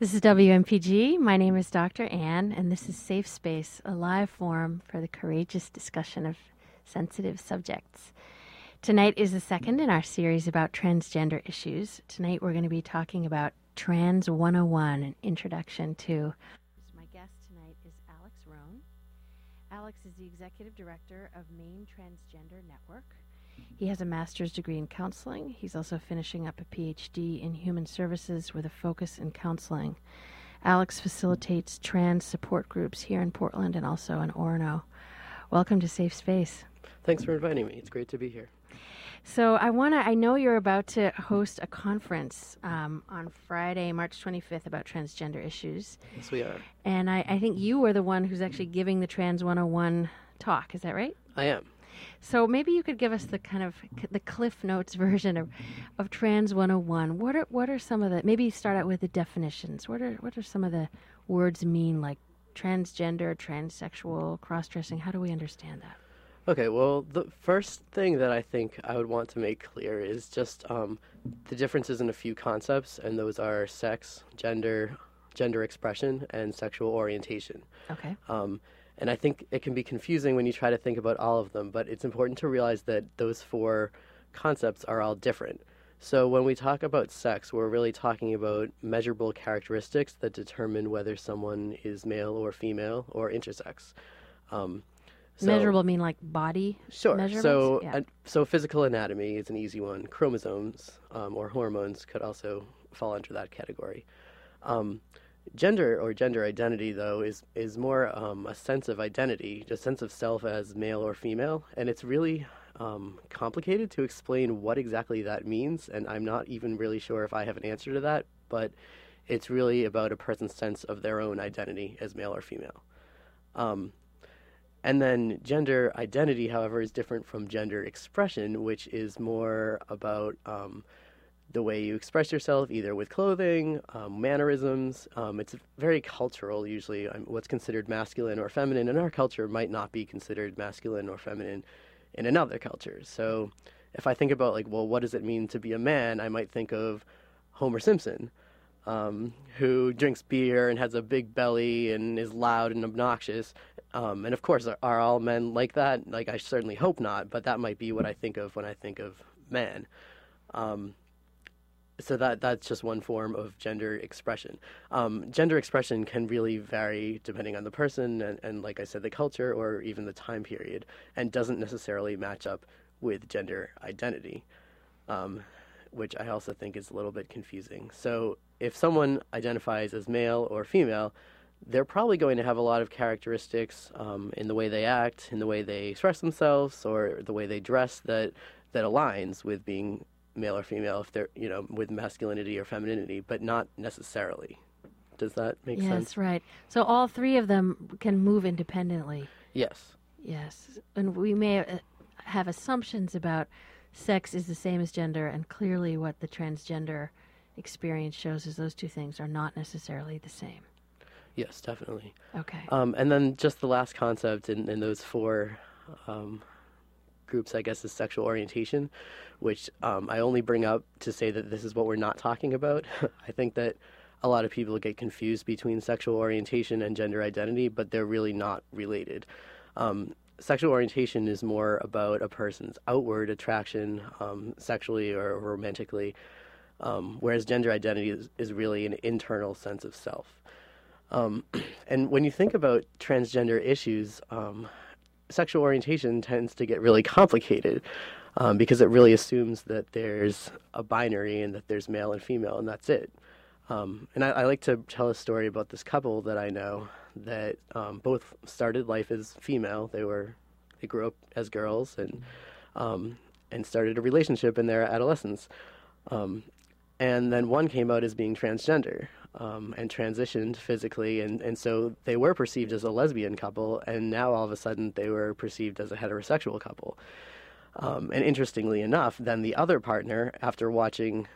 This is WMPG. My name is Dr. Ann, and this is Safe Space, a live forum for the courageous discussion of sensitive subjects. Tonight is the second in our series about transgender issues. Tonight we're going to be talking about Trans 101, an introduction to. My guest tonight is Alex Roan. Alex is the executive director of Maine Transgender Network. He has a master's degree in counseling. He's also finishing up a PhD in human services with a focus in counseling. Alex facilitates trans support groups here in Portland and also in Orono. Welcome to Safe Space. Thanks for inviting me. It's great to be here. So I want to. I know you're about to host a conference um, on Friday, March 25th, about transgender issues. Yes, we are. And I, I think you were the one who's actually giving the Trans 101 talk. Is that right? I am. So maybe you could give us the kind of the Cliff Notes version of, of Trans 101. What are what are some of the maybe start out with the definitions. What are what are some of the words mean like transgender, transsexual, cross dressing? How do we understand that? Okay, well, the first thing that I think I would want to make clear is just um, the differences in a few concepts, and those are sex, gender, gender expression, and sexual orientation. Okay. Um, and I think it can be confusing when you try to think about all of them, but it's important to realize that those four concepts are all different. So when we talk about sex, we're really talking about measurable characteristics that determine whether someone is male or female or intersex. Um, so, measurable mean like body sure. So, yeah. uh, so physical anatomy is an easy one. Chromosomes um, or hormones could also fall under that category. Um, Gender or gender identity, though, is is more um, a sense of identity, a sense of self as male or female, and it's really um, complicated to explain what exactly that means. And I'm not even really sure if I have an answer to that, but it's really about a person's sense of their own identity as male or female. Um, and then gender identity, however, is different from gender expression, which is more about um, the way you express yourself, either with clothing, um, mannerisms. Um, it's very cultural, usually. Um, what's considered masculine or feminine in our culture might not be considered masculine or feminine in another culture. So if I think about, like, well, what does it mean to be a man, I might think of Homer Simpson. Um, who drinks beer and has a big belly and is loud and obnoxious. Um, and of course, are, are, all men like that? Like, I certainly hope not, but that might be what I think of when I think of man. Um, so that that's just one form of gender expression. Um, gender expression can really vary depending on the person and, and, like I said, the culture or even the time period, and doesn't necessarily match up with gender identity, um, which I also think is a little bit confusing. So if someone identifies as male or female, they're probably going to have a lot of characteristics um, in the way they act, in the way they express themselves, or the way they dress that that aligns with being male or female if they're you know with masculinity or femininity, but not necessarily. Does that make yes, sense? Yes, right. So all three of them can move independently. Yes. Yes, and we may uh, have assumptions about sex is the same as gender, and clearly what the transgender experience shows is those two things are not necessarily the same. Yes, definitely. Okay. Um, and then just the last concept in, in those four um, groups, I guess, is sexual orientation, which um, I only bring up to say that this is what we're not talking about. I think that a lot of people get confused between sexual orientation and gender identity, but they're really not related. Um, sexual orientation is more about a person's outward attraction, um, sexually or romantically, um, whereas gender identity is, is, really an internal sense of self. Um, and when you think about transgender issues, um, sexual orientation tends to get really complicated um, because it really assumes that there's a binary and that there's male and female, and that's it. Um, and I, I, like to tell a story about this couple that I know that um, both started life as female. They were they grew up as girls and um, and started a relationship in their adolescence. Um, and then one came out as being transgender um, and transitioned physically, and, and so they were perceived as a lesbian couple, and now all of a sudden they were perceived as a heterosexual couple. Um, and interestingly enough, then the other partner, after watching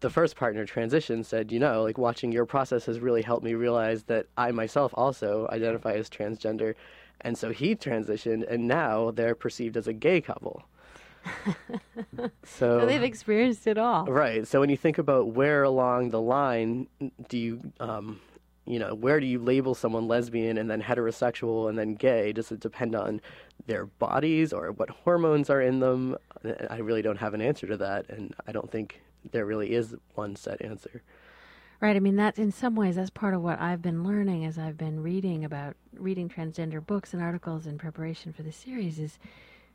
the first partner transition, said, You know, like watching your process has really helped me realize that I myself also identify as transgender. And so he transitioned, and now they're perceived as a gay couple. so, So they've experienced it all. right. So when you think about where along the line do you, um, you know, where do you label someone lesbian and then heterosexual and then gay? Does it depend on their bodies or what hormones are in them? I really don't have an answer to that, and I don't think there really is one set answer. Right. I mean, that in some ways, that's part of what I've been learning as I've been reading about reading transgender books and articles in preparation for the series is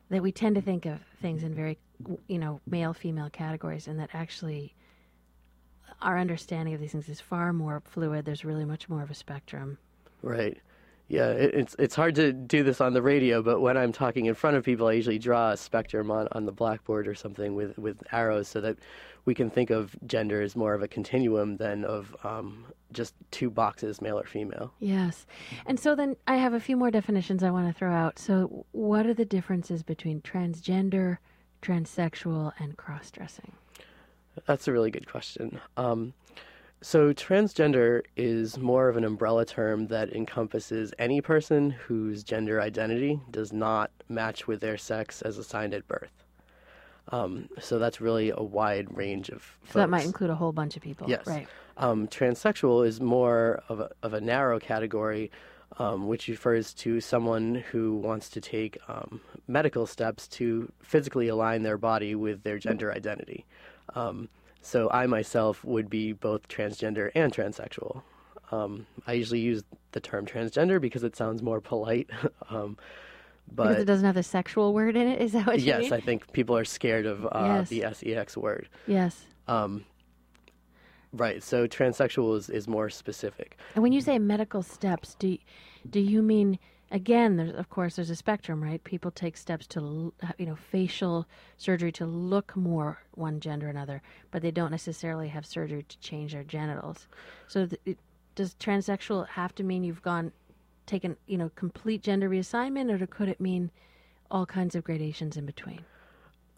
that we tend to think of things in very, you know, male female categories, and that actually our understanding of these things is far more fluid. There's really much more of a spectrum. Right. Yeah, it, it's it's hard to do this on the radio, but when I'm talking in front of people, I usually draw a spectrum on, on the blackboard or something with, with arrows so that we can think of gender as more of a continuum than of um, just two boxes, male or female. Yes. And so then I have a few more definitions I want to throw out. So, what are the differences between transgender, transsexual, and cross dressing? That's a really good question. Um, so, transgender is more of an umbrella term that encompasses any person whose gender identity does not match with their sex as assigned at birth. Um, so that's really a wide range of. Folks. So that might include a whole bunch of people. Yes. Right. Um, transsexual is more of a, of a narrow category, um, which refers to someone who wants to take um, medical steps to physically align their body with their gender identity. Um, so I myself would be both transgender and transsexual. Um, I usually use the term transgender because it sounds more polite. Um, but because it doesn't have the sexual word in it. Is that what you yes, mean? Yes, I think people are scared of uh, the sex word. Yes. Um, right. So transsexual is, is more specific. And when you say medical steps, do do you mean again? There's of course there's a spectrum, right? People take steps to you know facial surgery to look more one gender or another, but they don't necessarily have surgery to change their genitals. So th- does transsexual have to mean you've gone taken you know complete gender reassignment, or could it mean all kinds of gradations in between?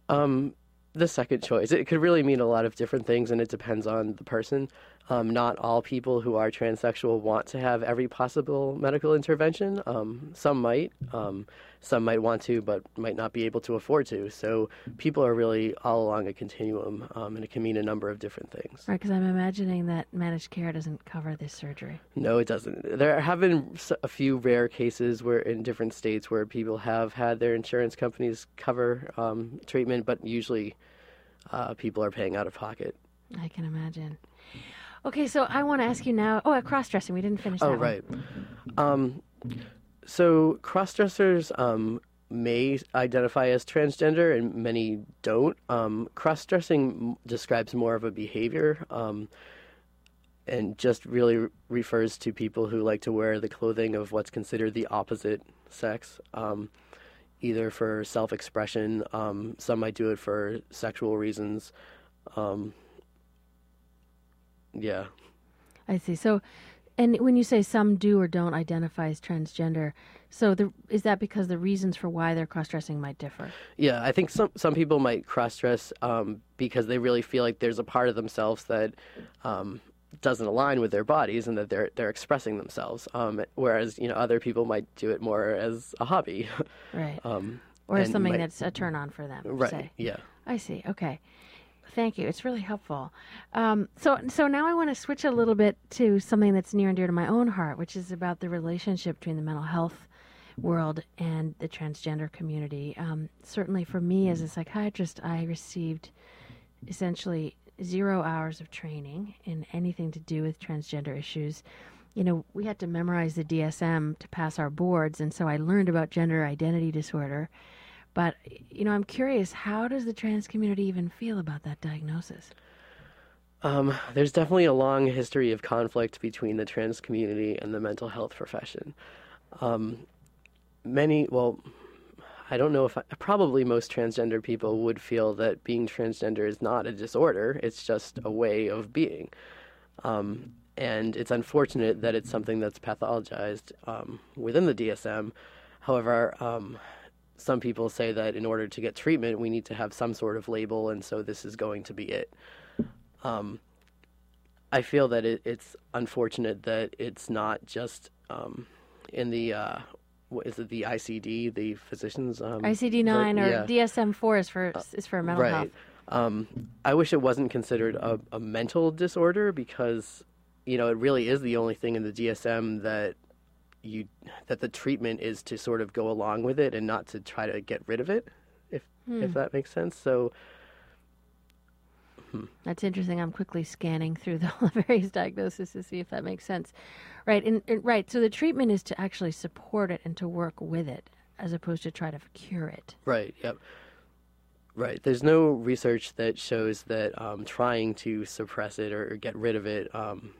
Um, the second choice. It could really mean a lot of different things, and it depends on the person. Um, not all people who are transsexual want to have every possible medical intervention. Um, some might. Um, some might want to, but might not be able to afford to. So people are really all along a continuum, um, and it can mean a number of different things. Right, because I'm imagining that managed care doesn't cover this surgery. No, it doesn't. There have been a few rare cases where in different states where people have had their insurance companies cover um, treatment, but usually uh, people are paying out of pocket. I can imagine. Okay, so I want to ask you now. Oh, cross dressing. We didn't finish. Oh, right. Um, so cross dressers um, may identify as transgender, and many don't. Um, cross dressing describes more of a behavior. Um, and just really re- refers to people who like to wear the clothing of what's considered the opposite sex, um, either for self expression, um, some might do it for sexual reasons. Um, yeah. I see. So, and when you say some do or don't identify as transgender, so the, is that because the reasons for why they're cross dressing might differ? Yeah, I think some some people might cross dress um, because they really feel like there's a part of themselves that um, doesn't align with their bodies and that they're they're expressing themselves. Um, whereas you know other people might do it more as a hobby, Right. um, or something might- that's a turn on for them. right. Say. Yeah. I see. Okay. Thank you. It's really helpful. Um, so, so now I want to switch a little bit to something that's near and dear to my own heart, which is about the relationship between the mental health world and the transgender community. Um, certainly, for me as a psychiatrist, I received essentially zero hours of training in anything to do with transgender issues. You know, we had to memorize the DSM to pass our boards, and so I learned about gender identity disorder. But, you know, I'm curious, how does the trans community even feel about that diagnosis? Um, there's definitely a long history of conflict between the trans community and the mental health profession. Um, many, well, I don't know if I, probably most transgender people would feel that being transgender is not a disorder, it's just a way of being. Um, and it's unfortunate that it's something that's pathologized um, within the DSM. However, um, some people say that in order to get treatment, we need to have some sort of label, and so this is going to be it. Um, I feel that it, it's unfortunate that it's not just um, in the uh, what is it the ICD, the physicians um, ICD nine or yeah. DSM four is for is for mental right. health. Um, I wish it wasn't considered a, a mental disorder because you know it really is the only thing in the DSM that you that the treatment is to sort of go along with it and not to try to get rid of it, if Hmm. if that makes sense. So That's interesting. I'm quickly scanning through the, various diagnoses to see if that makes sense. Right, and, and right. So the treatment is to actually support it and to work with it, as opposed to try to cure it. Right. Yep. Right. There's no research that shows that um, trying to suppress it or, or get rid of it um,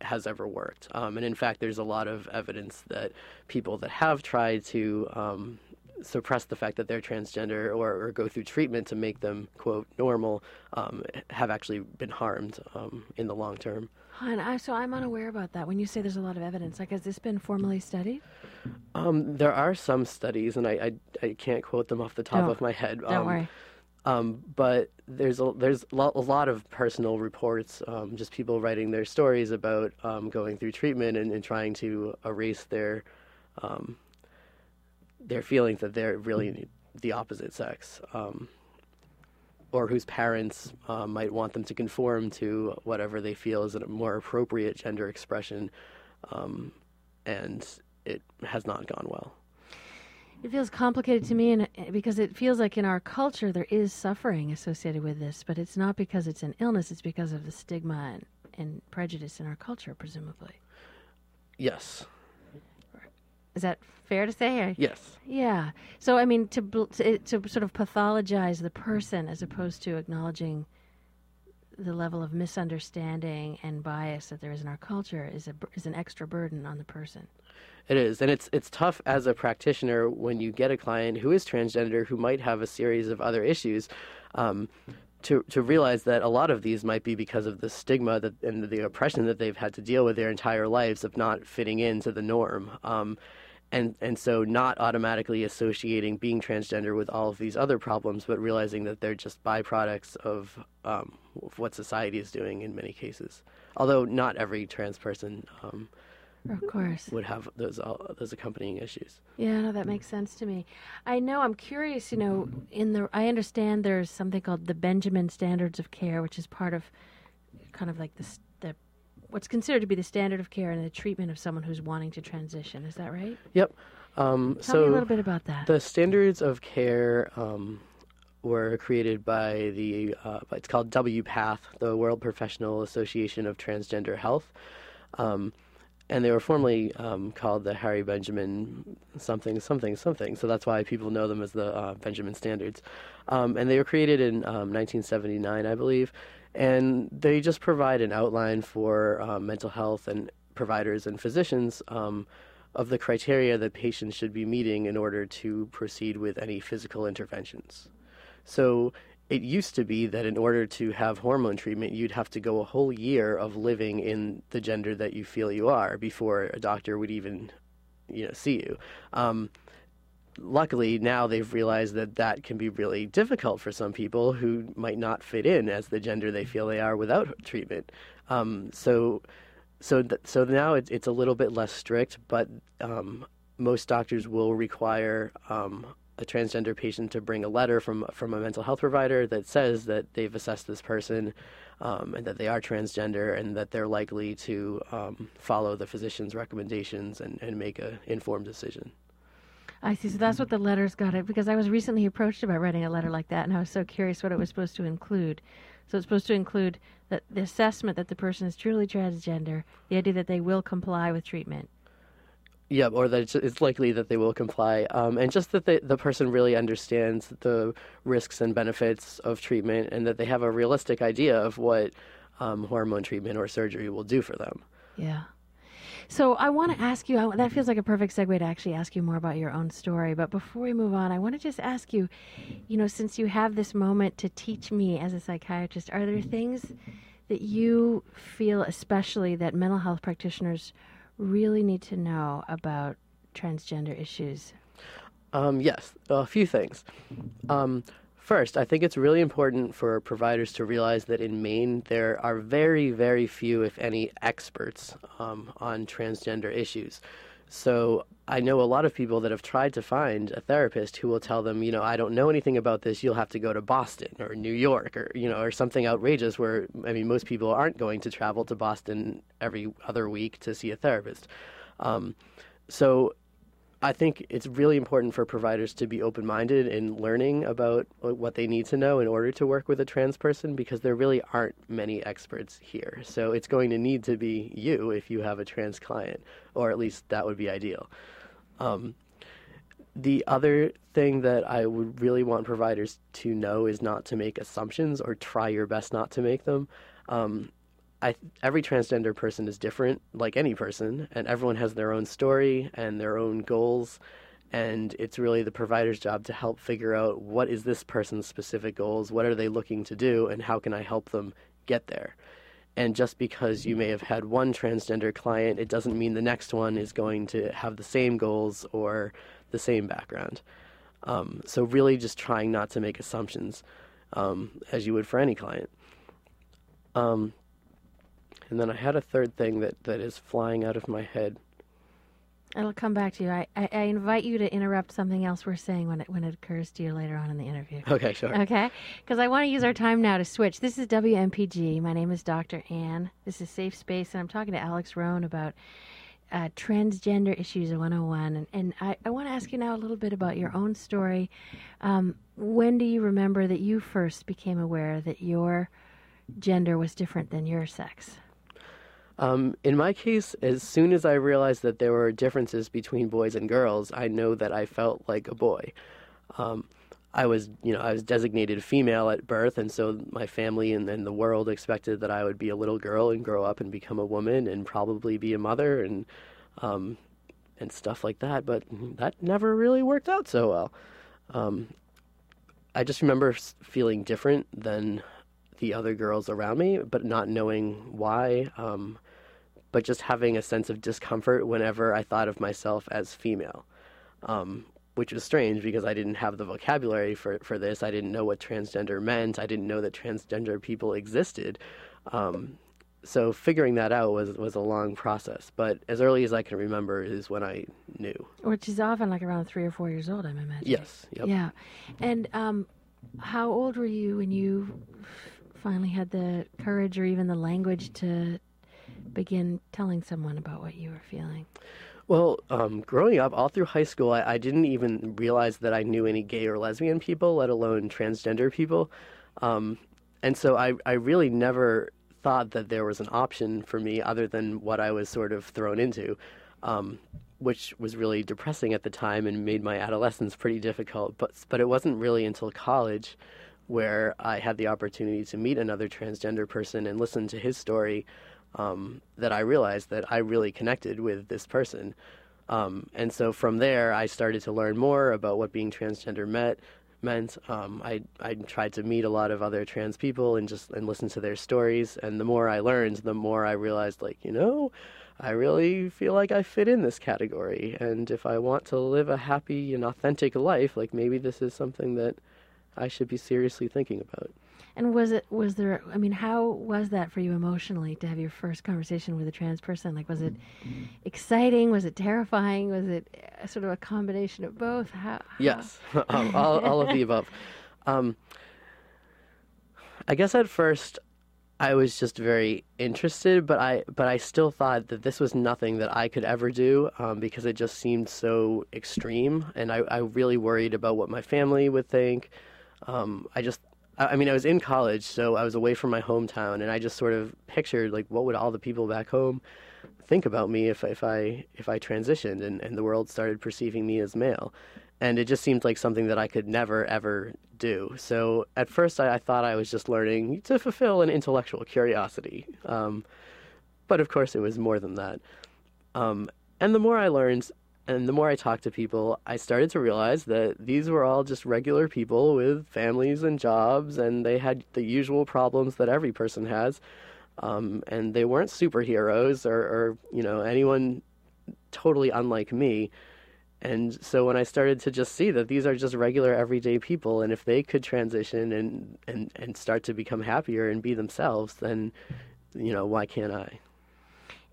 has ever worked. Um, and in fact, there's a lot of evidence that people that have tried to um, suppress the fact that they're transgender or, or go through treatment to make them quote normal um, have actually been harmed um, in the long term. And I, so I'm unaware about that. When you say there's a lot of evidence, like has this been formally studied? Um, there are some studies, and I, I, I can't quote them off the top Don't- of my head. Don't um, worry. Um, but there's a, there's a lot, of personal reports, um, just people writing their stories about um, going through treatment and, and trying to erase their um, their feelings that they're really the opposite sex, um, or whose parents uh, might want them to conform to whatever they feel is a more appropriate gender expression, um, and it has not gone well. It feels complicated to me, and eh, because it feels like in our culture there is suffering associated with this, but it's not because it's an illness; it's because of the stigma and, and prejudice in our culture, presumably. Yes, Is that fair to say? Or- yes. Yeah. So I mean, to, bl- to to sort of pathologize the person as opposed to acknowledging the level of misunderstanding and bias that there is in our culture is a is an extra burden on the person. It is, and it's it's tough as a practitioner when you get a client who is transgender who might have a series of other issues, um, to to realize that a lot of these might be because of the stigma that and the oppression that they've had to deal with their entire lives of not fitting into the norm. Um, and and so not automatically associating being transgender with all of these other problems, but realizing that they're just byproducts of, um, of what society is doing in many cases. Although not every trans person um, Of course. would have those uh, those accompanying issues. Yeah, no, that makes sense to me. I know. I'm curious. You know, in the I understand there's something called the Benjamin Standards of Care, which is part of kind of like the the what's considered to be the standard of care in the treatment of someone who's wanting to transition. Is that right? Yep. Um, Tell me a little bit about that. the standards of care um, were created by the uh, it's called WPATH, the World Professional Association of Transgender Health. Um, and they were formerly um, called the Harry Benjamin something something something. So that's why people know them as the uh, Benjamin Standards. Um, and they were created in um, 1979, I believe. And they just provide an outline for um, mental health and providers and physicians um, of the criteria that patients should be meeting in order to proceed with any physical interventions. So it used to be that in order to have hormone treatment, you'd have to go a whole year of living in the gender that you feel you are before a doctor would even, you know, see you. Um, luckily, now they've realized that that can be really difficult for some people who might not fit in as the gender they feel they are without treatment. Um, so, so, th- so now it's it's a little bit less strict, but um, most doctors will require um, a transgender patient to bring a letter from from a mental health provider that says that they've assessed this person um, and that they are transgender and that they're likely to um, follow the physician's recommendations and, and make a informed decision. I see. So that's what the letters got it because I was recently approached about writing a letter like that, and I was so curious what it was supposed to include. So it's supposed to include that the assessment that the person is truly transgender, the idea that they will comply with treatment. Yeah, or that it's, it's likely that they will comply, um, and just that the, the person really understands the risks and benefits of treatment, and that they have a realistic idea of what um, hormone treatment or surgery will do for them. Yeah. So I want to ask you. That feels like a perfect segue to actually ask you more about your own story. But before we move on, I want to just ask you. You know, since you have this moment to teach me as a psychiatrist, are there things that you feel especially that mental health practitioners really need to know about transgender issues? Um, yes, a few things. Um, first, I think it's really important for providers to realize that in Maine there are very, very few, if any, experts um, on transgender issues. So I know a lot of people that have tried to find a therapist who will tell them, you know, I don't know anything about this. You'll have to go to Boston or New York or, you know, or something outrageous where, I mean, most people aren't going to travel to Boston every other week to see a therapist. Um, so I think it's really important for providers to be open minded in learning about what they need to know in order to work with a trans person because there really aren't many experts here. So it's going to need to be you if you have a trans client, or at least that would be ideal. Um, the other thing that I would really want providers to know is not to make assumptions or try your best not to make them. Um, I, every transgender person is different, like any person, and everyone has their own story and their own goals. And it's really the provider's job to help figure out what is this person's specific goals, what are they looking to do, and how can I help them get there. And just because you may have had one transgender client, it doesn't mean the next one is going to have the same goals or the same background. Um, so, really, just trying not to make assumptions um, as you would for any client. Um, and then I had a third thing that, that is flying out of my head. It'll come back to you. I, I, I, invite you to interrupt something else we're saying when it when it occurs to you later on in the interview. Okay, sure. Okay, because I want to use our time now to switch. This is WMPG. My name is Dr. Ann. This is Safe Space, and I'm talking to Alex Roan about uh, transgender issues 101. And, and I, I want to ask you now a little bit about your own story. Um, when do you remember that you first became aware that your gender was different than your sex? Um, in my case, as soon as I realized that there were differences between boys and girls, I know that I felt like a boy. Um, I was, you know, I was designated female at birth, and so my family and, and the world expected that I would be a little girl and grow up and become a woman and probably be a mother and um, and stuff like that. But that never really worked out so well. Um, I just remember feeling different than the other girls around me, but not knowing why. Um, but just having a sense of discomfort whenever I thought of myself as female, um, which was strange because I didn't have the vocabulary for, for this. I didn't know what transgender meant. I didn't know that transgender people existed. Um, so figuring that out was was a long process. But as early as I can remember is when I knew. Which is often like around three or four years old, I'm imagining. Yes. Yep. Yeah. And um, how old were you when you finally had the courage or even the language to begin telling someone about what you were feeling? Well, um, growing up, all through high school, I, I, didn't even realize that I knew any gay or lesbian people, let alone transgender people. Um, and so I, I really never thought that there was an option for me other than what I was sort of thrown into, um, which was really depressing at the time and made my adolescence pretty difficult. But, but it wasn't really until college where I had the opportunity to meet another transgender person and listen to his story um, that I realized that I really connected with this person. Um, and so from there, I started to learn more about what being transgender met, meant. Um, I, I tried to meet a lot of other trans people and just and listen to their stories. And the more I learned, the more I realized, like, you know, I really feel like I fit in this category. And if I want to live a happy and authentic life, like maybe this is something that I should be seriously thinking about. And was it was there? I mean, how was that for you emotionally to have your first conversation with a trans person? Like, was it exciting? Was it terrifying? Was it uh, sort of a combination of both? How? how? Yes, um, all, all of the above. Um, I guess at first I was just very interested, but I but I still thought that this was nothing that I could ever do um, because it just seemed so extreme, and I, I really worried about what my family would think. Um, I just I mean, I was in college, so I was away from my hometown, and I just sort of pictured like what would all the people back home think about me if if I if I transitioned and, and the world started perceiving me as male, and it just seemed like something that I could never ever do. So at first, I, I thought I was just learning to fulfill an intellectual curiosity, um, but of course, it was more than that. Um, and the more I learned, and the more I talked to people, I started to realize that these were all just regular people with families and jobs, and they had the usual problems that every person has. Um, and they weren't superheroes or, or, you know, anyone totally unlike me. And so when I started to just see that these are just regular everyday people, and if they could transition and, and, and start to become happier and be themselves, then, you know, why can't I?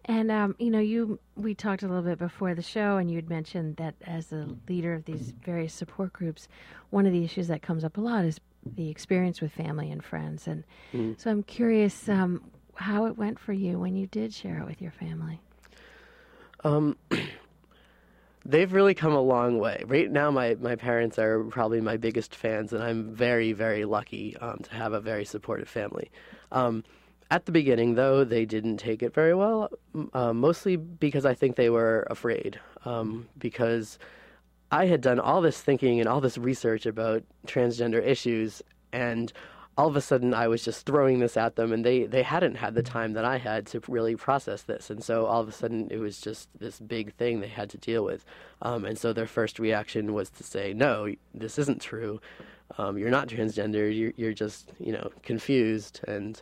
And um, you know, you we talked a little bit before the show, and you had mentioned that as a leader of these various support groups, one of the issues that comes up a lot is the experience with family and friends. And mm-hmm. so I'm curious um, how it went for you when you did share it with your family. Um, they've really come a long way. Right now, my, my parents are probably my biggest fans, and I'm very, very lucky um, to have a very supportive family. At the beginning, though, they didn't take it very well, uh, mostly because I think they were afraid. Um, because I had done all this thinking and all this research about transgender issues, and all of a sudden I was just throwing this at them, and they, they hadn't had the time that I had to really process this. And so all of a sudden it was just this big thing they had to deal with. Um, and so their first reaction was to say, no, this isn't true. Um, you're not transgender. You're, you're just, you know, confused. And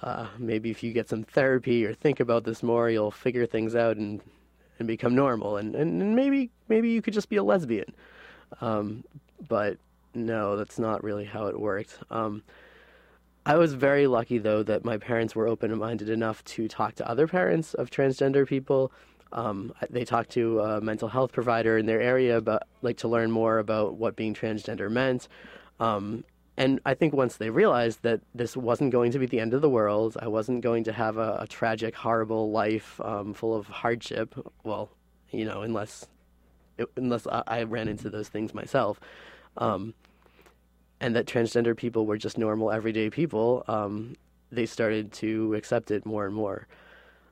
uh, maybe if you get some therapy or think about this more, you'll figure things out and and become normal. And and, maybe maybe you could just be a lesbian. Um, but no, that's not really how it worked. Um, I was very lucky though that my parents were open minded enough to talk to other parents of transgender people. Um, they talked to a mental health provider in their area about like to learn more about what being transgender meant. Um, and I think once they realized that this wasn't going to be the end of the world, I wasn't going to have a, a tragic, horrible life um, full of hardship. Well, you know, unless unless I, I ran into those things myself, um, and that transgender people were just normal, everyday people. Um, they started to accept it more and more.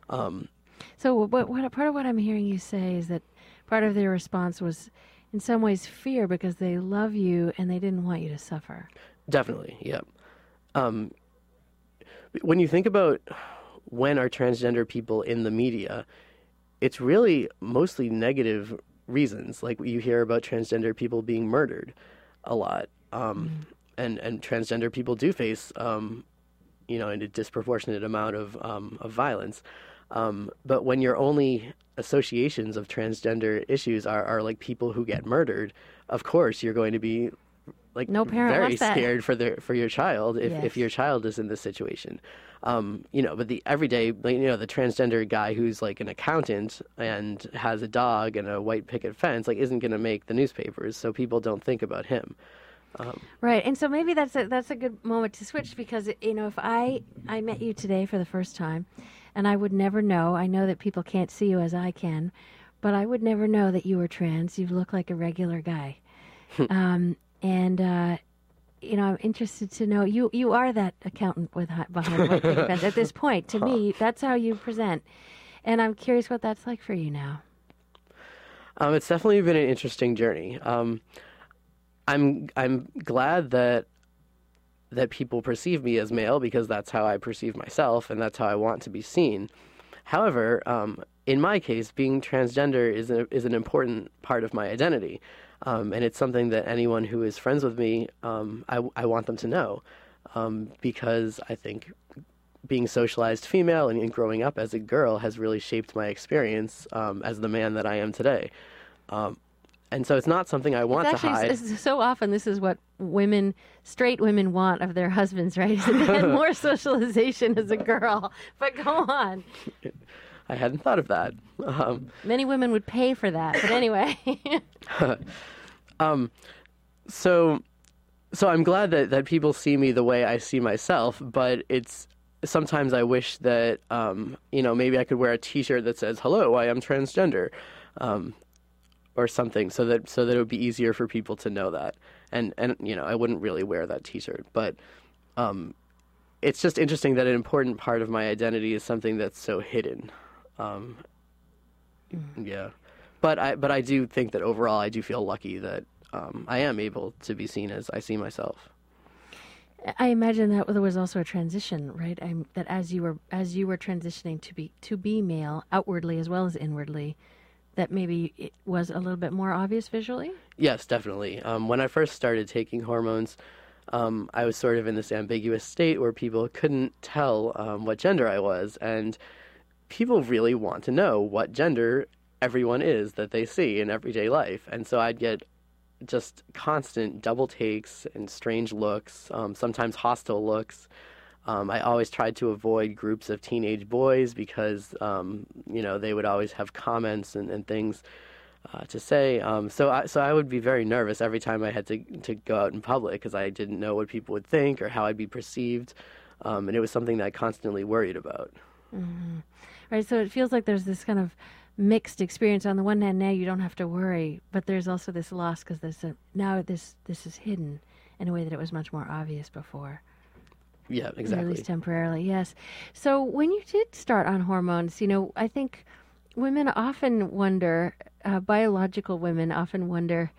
Um, so, what, what part of what I'm hearing you say is that part of their response was in some ways fear because they love you and they didn't want you to suffer. Definitely, yeah. Um, when you think about when are transgender people in the media, it's really mostly negative reasons. Like you hear about transgender people being murdered a lot, um, mm. and and transgender people do face, um, you know, a disproportionate amount of um, of violence. Um, but when your only associations of transgender issues are, are like people who get murdered, of course you're going to be like no parent very scared for their for your child if, yes. if your child is in this situation. Um, you know, but the everyday, you know, the transgender guy who's like an accountant and has a dog and a white picket fence, like, isn't going to make the newspapers, so people don't think about him. Um, right, and so maybe that's a that's a good moment to switch because you know if I I met you today for the first time, and I would never know. I know that people can't see you as I can, but I would never know that you were trans. You look like a regular guy, um, and uh, you know I'm interested to know you. You are that accountant with behind white fence at this point. To me, that's how you present, and I'm curious what that's like for you now. Um, it's definitely been an interesting journey. Um, I'm I'm glad that that people perceive me as male because that's how I perceive myself and that's how I want to be seen. However, um, in my case, being transgender is a, is an important part of my identity, um, and it's something that anyone who is friends with me, um, I, I want them to know, um, because I think being socialized female and, and, growing up as a girl has really shaped my experience um, as the man that I am today. Um, and so it's not something I want actually, to hide. So often, this is what women, straight women, want of their husbands, right? Is they more socialization as a girl. But go on. I hadn't thought of that. Um, Many women would pay for that, but anyway. um, so, so I'm glad that that people see me the way I see myself, but it's sometimes I wish that um, you know maybe I could wear a T-shirt that says "Hello, I am transgender." Um, or something so that so that it would be easier for people to know that. And and you know, I wouldn't really wear that T-shirt, but um, it's just interesting that an important part of my identity is something that's so hidden. Um, mm. Yeah, but I but I do think that overall I do feel lucky that um, I am able to be seen as I see myself. I imagine that there was also a transition, right? I'm, that as you were as you were transitioning to be to be male outwardly as well as inwardly, that maybe it was a little bit more obvious visually? Yes, definitely. Um, when I first started taking hormones, um, I was sort of in this ambiguous state where people couldn't tell um, what gender I was, and people really want to know what gender everyone is that they see in everyday life. And so I'd get just constant double takes and strange looks, um, sometimes hostile looks. Um, I always tried to avoid groups of teenage boys because, um, you know, they would always have comments and, and things uh, to say. Um, so, I, so I would be very nervous every time I had to to go out in public because I didn't know what people would think or how I'd be perceived, um, and it was something that I constantly worried about. Mm-hmm. Right. So it feels like there's this kind of mixed experience. On the one hand, now you don't have to worry, but there's also this loss because there's a, now this this is hidden in a way that it was much more obvious before. Yeah, exactly. At least temporarily, yes. So when you did start on hormones, you know, I think women often wonder, uh, biological women often wonder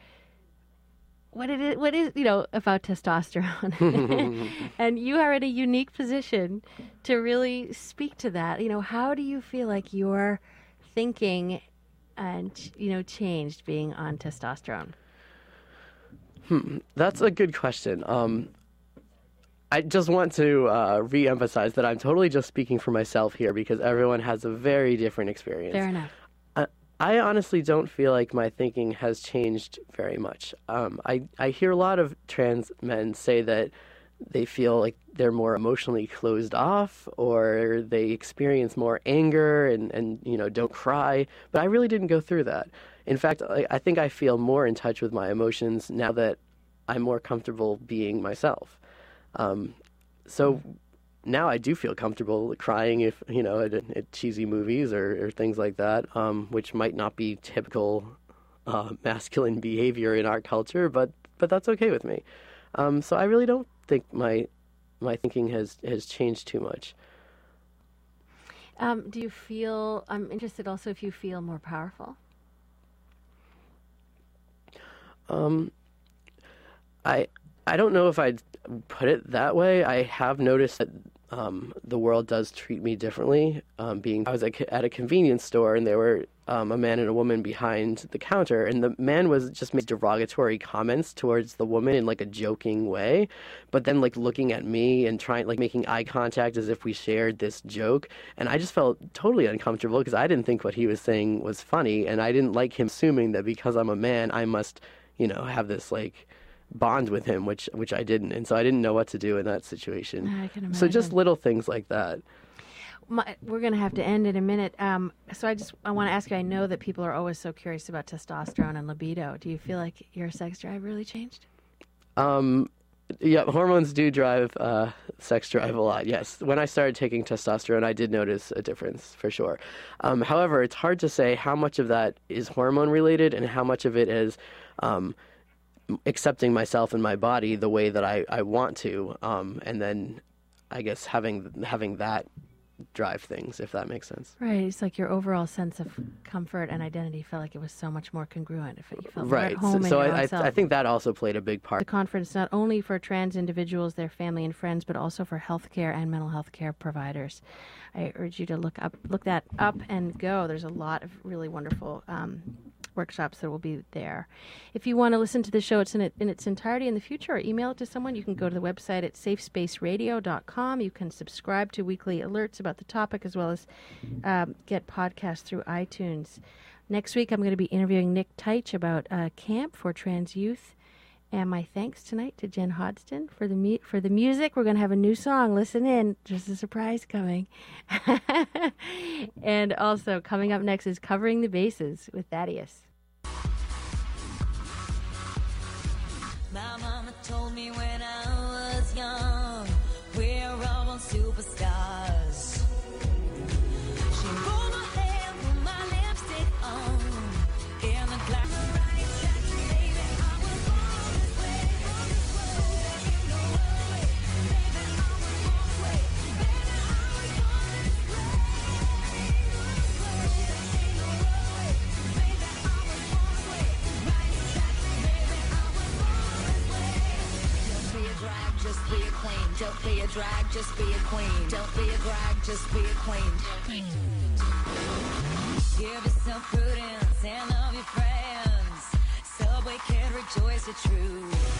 what it is, what is, you know, about testosterone. and you are in a unique position to really speak to that. You know, how do you feel like your thinking and, you know, changed being on testosterone? Hmm, that's a good question. Um, I just want to uh, re-emphasize that I'm totally just speaking for myself here because everyone has a very different experience. Fair enough. I, honestly don't feel like my thinking has changed very much. Um, I I hear a lot of trans men say that they feel like they're more emotionally closed off or they experience more anger and, and you know don't cry but i really didn't go through that in fact I, I think i feel more in touch with my emotions now that i'm more comfortable being myself um, so now I do feel comfortable crying if you know at, at cheesy movies or, or, things like that, um, which might not be typical uh, masculine behavior in our culture, but but that's okay with me. Um, so I really don't think my my thinking has has changed too much. Um, do you feel? I'm interested also if you feel more powerful. Um, I I don't know if I'd put it that way. I have noticed that um, the world does treat me differently. Um, being I was at a convenience store and there were um, a man and a woman behind the counter, and the man was just making derogatory comments towards the woman in like a joking way, but then like looking at me and trying like making eye contact as if we shared this joke, and I just felt totally uncomfortable because I didn't think what he was saying was funny, and I didn't like him assuming that because I'm a man I must, you know, have this like bond with him, which which I didn't, and so I didn't know what to do in that situation. I can imagine. So just little things like that. My, we're going to have to end in a minute. Um, so I just I want to ask you. I know that people are always so curious about testosterone and libido. Do you feel like your sex drive really changed? Um, yeah, hormones do drive uh, sex drive a lot. Yes, when I started taking testosterone, I did notice a difference for sure. Um, however, it's hard to say how much of that is hormone related and how much of it is. Um, accepting myself and my body the way that I, I want to, um, and then I guess having having that drive things, if that makes sense. Right. It's like your overall sense of comfort and identity felt like it was so much more congruent. If you felt right. home so, so I, I, I, think that also played a big part. The conference not only for trans individuals, their family and friends, but also for healthcare and mental health care providers. I urge you to look up, look that up and go. There's a lot of really wonderful um, workshops that will be there. If you want to listen to the show it's in, it, in its entirety in the future or email it to someone, you can go to the website at safespaceradio.com. You can subscribe to weekly alerts about the topic as well as um, get podcasts through iTunes. Next week, I'm going to be interviewing Nick Teich about uh, camp for trans youth. And my thanks tonight to Jen Hodgson for the mu- for the music. We're going to have a new song. Listen in. There's a surprise coming. and also coming up next is Covering the Bases with Thaddeus. Don't be a drag, just be a queen. Don't be a drag, just be a queen. Give yourself prudence and love your friends. Subway can rejoice the truth.